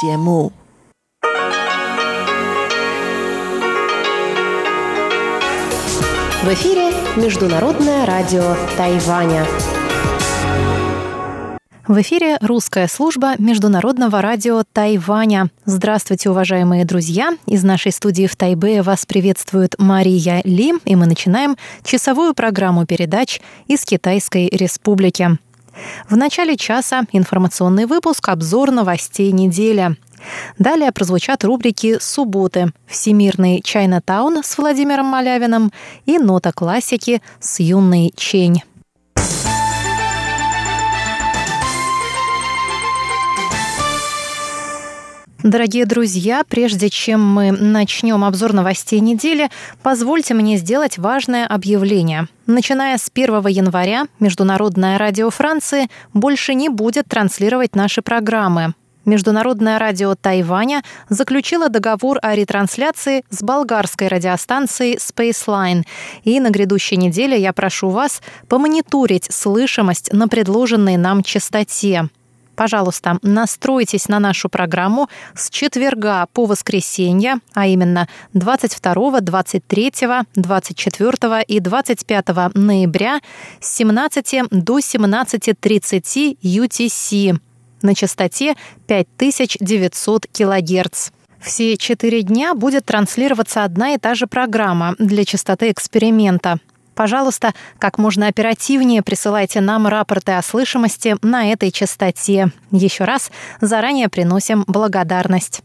节目。В эфире Международное радио Тайваня. В эфире русская служба Международного радио Тайваня. Здравствуйте, уважаемые друзья! Из нашей студии в Тайбе вас приветствует Мария Ли, и мы начинаем часовую программу передач из Китайской Республики. В начале часа информационный выпуск «Обзор новостей недели». Далее прозвучат рубрики «Субботы», «Всемирный Чайна-таун» с Владимиром Малявиным и «Нота классики» с юной Чень. Дорогие друзья, прежде чем мы начнем обзор новостей недели, позвольте мне сделать важное объявление. Начиная с 1 января Международное радио Франции больше не будет транслировать наши программы. Международное радио Тайваня заключило договор о ретрансляции с болгарской радиостанцией Spaceline. И на грядущей неделе я прошу вас помониторить слышимость на предложенной нам частоте. Пожалуйста, настройтесь на нашу программу с четверга по воскресенье, а именно 22, 23, 24 и 25 ноября с 17 до 17.30 UTC на частоте 5900 кГц. Все четыре дня будет транслироваться одна и та же программа для частоты эксперимента. Пожалуйста, как можно оперативнее присылайте нам рапорты о слышимости на этой частоте. Еще раз заранее приносим благодарность.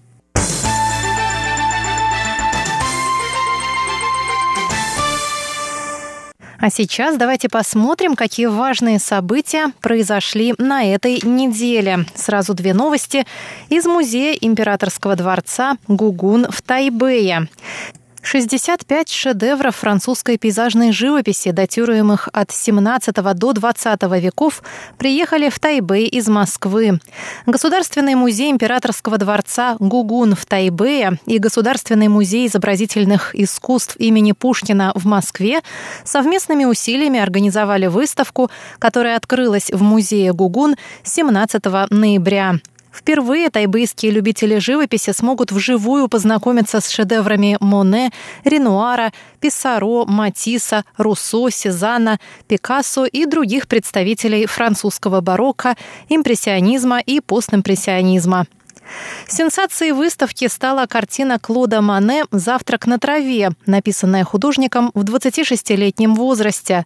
А сейчас давайте посмотрим, какие важные события произошли на этой неделе. Сразу две новости из музея императорского дворца Гугун в Тайбэе. 65 шедевров французской пейзажной живописи, датируемых от 17 до 20 веков, приехали в Тайбэй из Москвы. Государственный музей императорского дворца Гугун в Тайбэе и Государственный музей изобразительных искусств имени Пушкина в Москве совместными усилиями организовали выставку, которая открылась в музее Гугун 17 ноября. Впервые тайбэйские любители живописи смогут вживую познакомиться с шедеврами Моне, Ренуара, Писаро, Матисса, Руссо, Сезанна, Пикассо и других представителей французского барокко, импрессионизма и постимпрессионизма. Сенсацией выставки стала картина Клода Мане «Завтрак на траве», написанная художником в 26-летнем возрасте.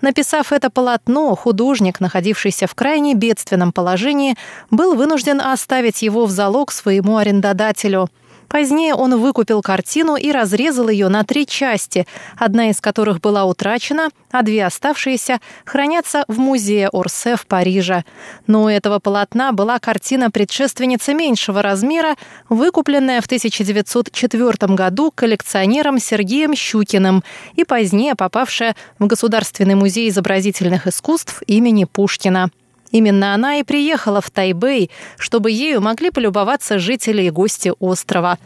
Написав это полотно, художник, находившийся в крайне бедственном положении, был вынужден оставить его в залог своему арендодателю – Позднее он выкупил картину и разрезал ее на три части, одна из которых была утрачена, а две оставшиеся хранятся в музее Орсе в Париже. Но у этого полотна была картина предшественницы меньшего размера, выкупленная в 1904 году коллекционером Сергеем Щукиным и позднее попавшая в Государственный музей изобразительных искусств имени Пушкина. Именно она и приехала в Тайбэй, чтобы ею могли полюбоваться жители и гости острова.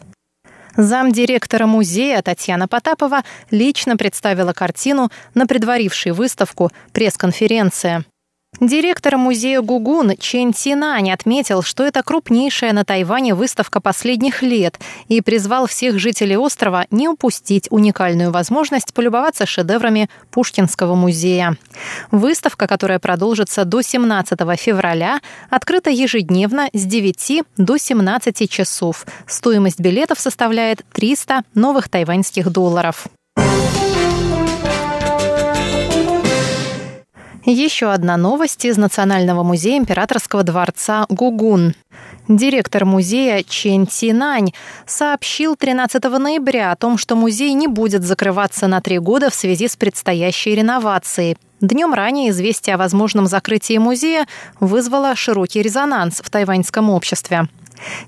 Замдиректора музея Татьяна Потапова лично представила картину на предварившей выставку пресс-конференции. Директор музея Гугун Чен Тинань отметил, что это крупнейшая на Тайване выставка последних лет и призвал всех жителей острова не упустить уникальную возможность полюбоваться шедеврами Пушкинского музея. Выставка, которая продолжится до 17 февраля, открыта ежедневно с 9 до 17 часов. Стоимость билетов составляет 300 новых тайваньских долларов. Еще одна новость из Национального музея императорского дворца Гугун. Директор музея Чен Тинань сообщил 13 ноября о том, что музей не будет закрываться на три года в связи с предстоящей реновацией. Днем ранее известие о возможном закрытии музея вызвало широкий резонанс в тайваньском обществе.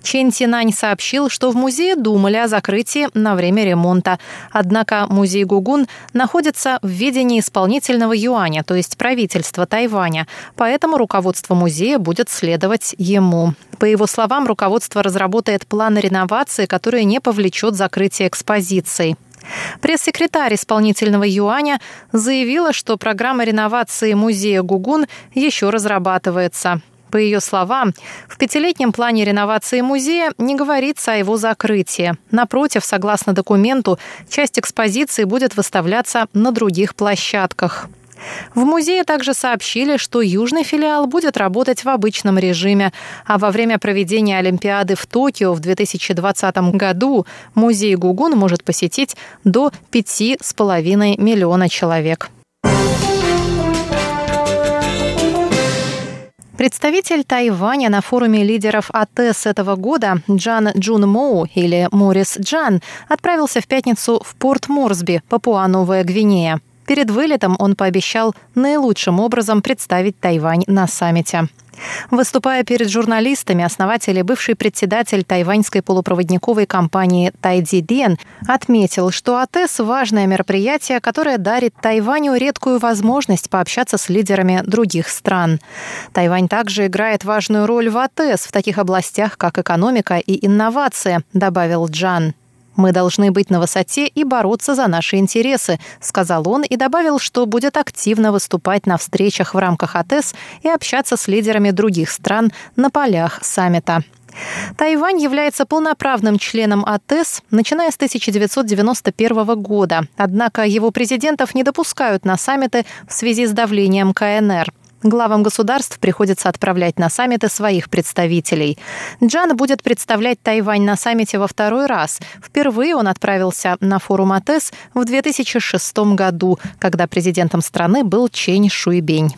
Чен Тинань сообщил, что в музее думали о закрытии на время ремонта. Однако музей Гугун находится в ведении исполнительного юаня, то есть правительства Тайваня, поэтому руководство музея будет следовать ему. По его словам, руководство разработает план реновации, который не повлечет закрытие экспозиций. Пресс-секретарь исполнительного юаня заявила, что программа реновации музея Гугун еще разрабатывается. По ее словам, в пятилетнем плане реновации музея не говорится о его закрытии. Напротив, согласно документу, часть экспозиции будет выставляться на других площадках. В музее также сообщили, что южный филиал будет работать в обычном режиме, а во время проведения Олимпиады в Токио в 2020 году музей Гугун может посетить до 5,5 миллиона человек. Представитель Тайваня на форуме лидеров АТС этого года Джан Джун Моу или Морис Джан отправился в пятницу в порт Морсби, Папуа-Новая Гвинея. Перед вылетом он пообещал наилучшим образом представить Тайвань на саммите. Выступая перед журналистами, основатель и бывший председатель тайваньской полупроводниковой компании Тайди Ден отметил, что АТЭС – важное мероприятие, которое дарит Тайваню редкую возможность пообщаться с лидерами других стран. Тайвань также играет важную роль в АТЭС в таких областях, как экономика и инновация, добавил Джан. Мы должны быть на высоте и бороться за наши интересы, сказал он и добавил, что будет активно выступать на встречах в рамках АТЭС и общаться с лидерами других стран на полях саммита. Тайвань является полноправным членом АТЭС, начиная с 1991 года. Однако его президентов не допускают на саммиты в связи с давлением КНР. Главам государств приходится отправлять на саммиты своих представителей. Джан будет представлять Тайвань на саммите во второй раз. Впервые он отправился на форум АТЭС в 2006 году, когда президентом страны был Чень Шуйбень.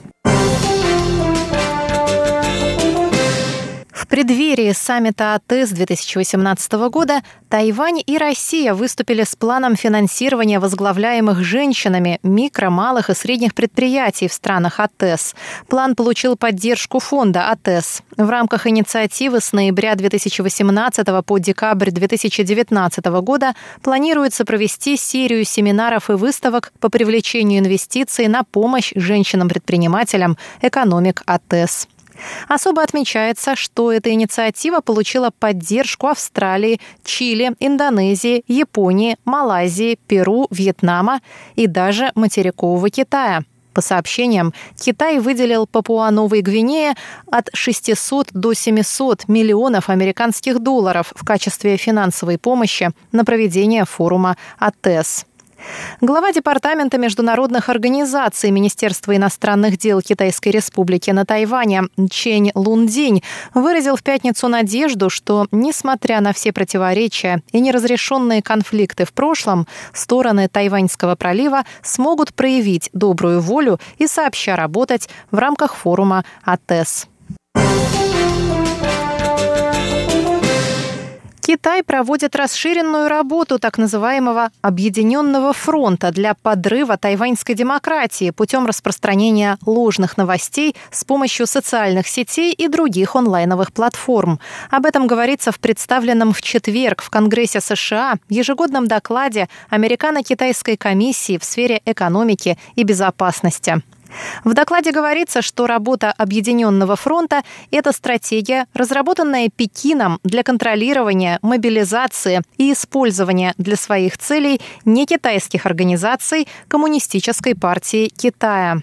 Преддверии саммита АТЭС 2018 года Тайвань и Россия выступили с планом финансирования возглавляемых женщинами микро, малых и средних предприятий в странах АТЭС. План получил поддержку фонда АТЭС. В рамках инициативы с ноября 2018 по декабрь 2019 года планируется провести серию семинаров и выставок по привлечению инвестиций на помощь женщинам-предпринимателям экономик АТЭС. Особо отмечается, что эта инициатива получила поддержку Австралии, Чили, Индонезии, Японии, Малайзии, Перу, Вьетнама и даже материкового Китая. По сообщениям, Китай выделил Папуа-Новой Гвинее от 600 до 700 миллионов американских долларов в качестве финансовой помощи на проведение форума АТЭС. Глава Департамента международных организаций Министерства иностранных дел Китайской Республики на Тайване Чень Лундинь выразил в пятницу надежду, что, несмотря на все противоречия и неразрешенные конфликты в прошлом, стороны Тайваньского пролива смогут проявить добрую волю и сообща работать в рамках форума АТЭС. Китай проводит расширенную работу так называемого Объединенного фронта для подрыва тайваньской демократии путем распространения ложных новостей с помощью социальных сетей и других онлайновых платформ. Об этом говорится в представленном в четверг в Конгрессе США ежегодном докладе Американо-Китайской комиссии в сфере экономики и безопасности. В докладе говорится, что работа Объединенного фронта – это стратегия, разработанная Пекином для контролирования, мобилизации и использования для своих целей некитайских организаций Коммунистической партии Китая.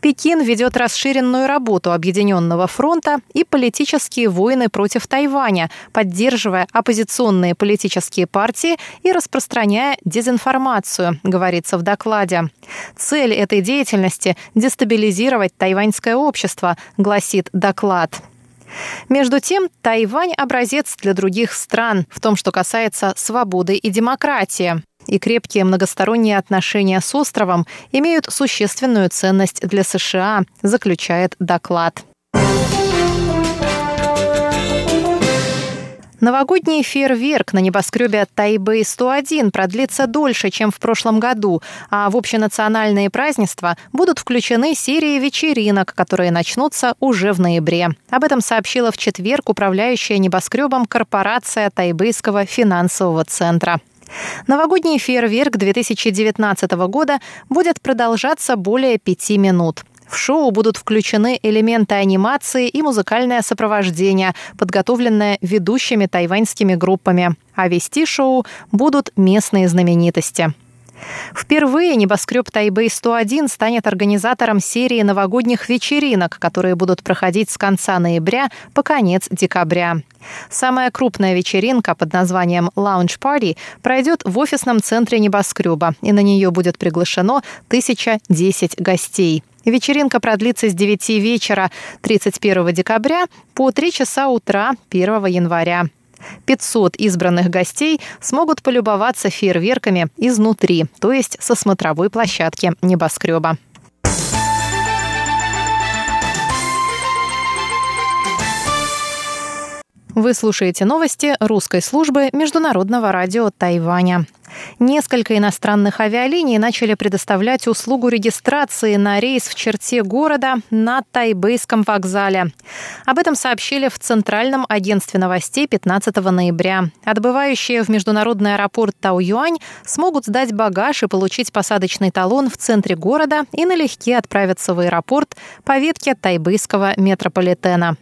Пекин ведет расширенную работу Объединенного фронта и политические войны против Тайваня, поддерживая оппозиционные политические партии и распространяя дезинформацию, говорится в докладе. Цель этой деятельности – дестабилизировать тайваньское общество, гласит доклад. Между тем, Тайвань – образец для других стран в том, что касается свободы и демократии и крепкие многосторонние отношения с островом имеют существенную ценность для США, заключает доклад. Новогодний фейерверк на небоскребе Тайбэй-101 продлится дольше, чем в прошлом году, а в общенациональные празднества будут включены серии вечеринок, которые начнутся уже в ноябре. Об этом сообщила в четверг управляющая небоскребом корпорация Тайбэйского финансового центра. Новогодний фейерверк 2019 года будет продолжаться более пяти минут. В шоу будут включены элементы анимации и музыкальное сопровождение, подготовленное ведущими тайваньскими группами. А вести шоу будут местные знаменитости. Впервые небоскреб Тайбэй-101 станет организатором серии новогодних вечеринок, которые будут проходить с конца ноября по конец декабря. Самая крупная вечеринка под названием Lounge Party пройдет в офисном центре небоскреба, и на нее будет приглашено 1010 гостей. Вечеринка продлится с 9 вечера 31 декабря по 3 часа утра 1 января. 500 избранных гостей смогут полюбоваться фейерверками изнутри, то есть со смотровой площадки небоскреба. Вы слушаете новости русской службы Международного радио Тайваня. Несколько иностранных авиалиний начали предоставлять услугу регистрации на рейс в черте города на Тайбэйском вокзале. Об этом сообщили в Центральном агентстве новостей 15 ноября. Отбывающие в международный аэропорт Тау-Юань смогут сдать багаж и получить посадочный талон в центре города и налегке отправиться в аэропорт по ветке Тайбэйского метрополитена.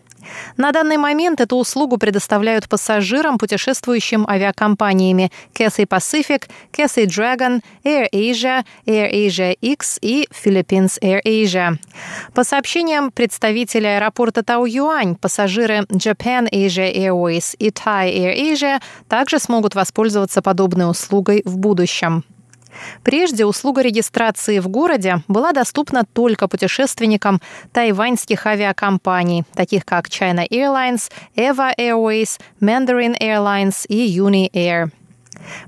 На данный момент эту услугу предоставляют пассажирам, путешествующим авиакомпаниями Cathay Pacific, Cathay Dragon, Air Asia, Air Asia X и Philippines Air Asia. По сообщениям представителя аэропорта Тау-Юань, пассажиры Japan Asia Airways и Thai Air Asia также смогут воспользоваться подобной услугой в будущем. Прежде услуга регистрации в городе была доступна только путешественникам тайваньских авиакомпаний, таких как China Airlines, Eva Airways, Mandarin Airlines и Uni Air.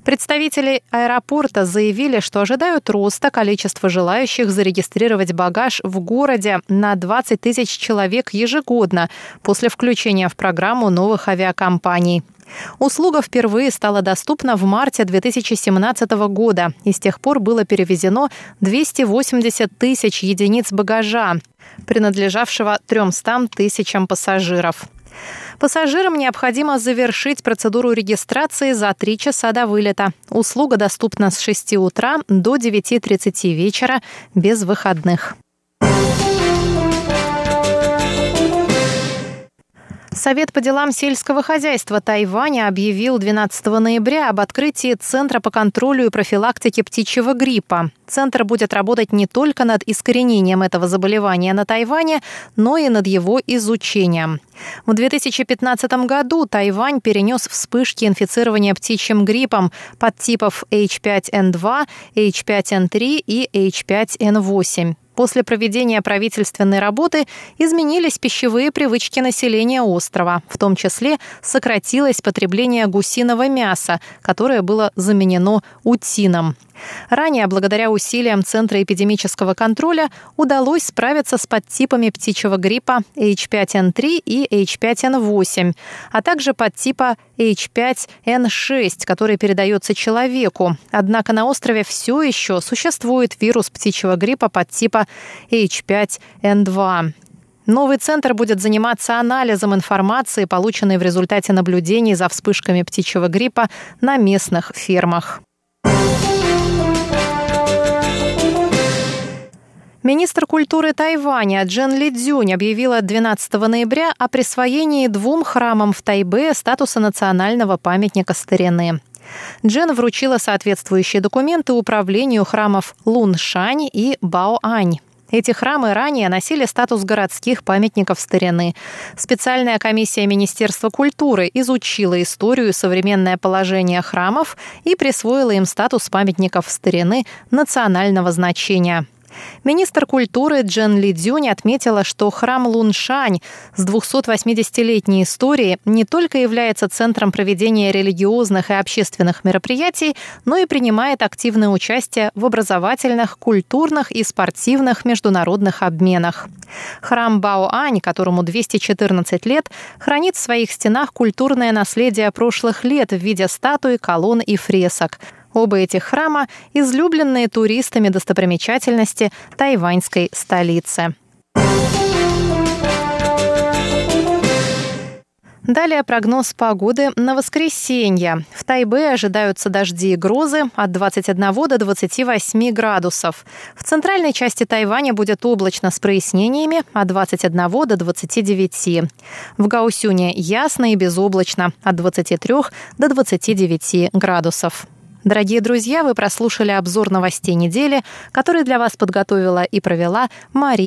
Представители аэропорта заявили, что ожидают роста количества желающих зарегистрировать багаж в городе на 20 тысяч человек ежегодно после включения в программу новых авиакомпаний. Услуга впервые стала доступна в марте 2017 года, и с тех пор было перевезено 280 тысяч единиц багажа, принадлежавшего 300 тысячам пассажиров. Пассажирам необходимо завершить процедуру регистрации за три часа до вылета. Услуга доступна с 6 утра до 9.30 вечера без выходных. Совет по делам сельского хозяйства Тайваня объявил 12 ноября об открытии Центра по контролю и профилактике птичьего гриппа. Центр будет работать не только над искоренением этого заболевания на Тайване, но и над его изучением. В 2015 году Тайвань перенес вспышки инфицирования птичьим гриппом подтипов H5N2, H5N3 и H5N8. После проведения правительственной работы изменились пищевые привычки населения острова. В том числе сократилось потребление гусиного мяса, которое было заменено утином. Ранее, благодаря усилиям Центра эпидемического контроля, удалось справиться с подтипами птичьего гриппа H5N3 и H5N8, а также подтипа H5N6, который передается человеку. Однако на острове все еще существует вирус птичьего гриппа подтипа H5N2. Новый центр будет заниматься анализом информации, полученной в результате наблюдений за вспышками птичьего гриппа на местных фермах. Министр культуры Тайваня Джен Ли Цзюнь объявила 12 ноября о присвоении двум храмам в Тайбе статуса национального памятника старины. Джен вручила соответствующие документы управлению храмов Луншань и Баоань. Эти храмы ранее носили статус городских памятников старины. Специальная комиссия Министерства культуры изучила историю и современное положение храмов и присвоила им статус памятников старины национального значения. Министр культуры Джен Ли Цзюнь отметила, что храм Луншань с 280-летней историей не только является центром проведения религиозных и общественных мероприятий, но и принимает активное участие в образовательных, культурных и спортивных международных обменах. Храм Баоань, которому 214 лет, хранит в своих стенах культурное наследие прошлых лет в виде статуй, колонн и фресок – Оба этих храма – излюбленные туристами достопримечательности тайваньской столицы. Далее прогноз погоды на воскресенье. В Тайбе ожидаются дожди и грозы от 21 до 28 градусов. В центральной части Тайваня будет облачно с прояснениями от 21 до 29. В Гаусюне ясно и безоблачно от 23 до 29 градусов. Дорогие друзья, вы прослушали обзор новостей недели, который для вас подготовила и провела Мария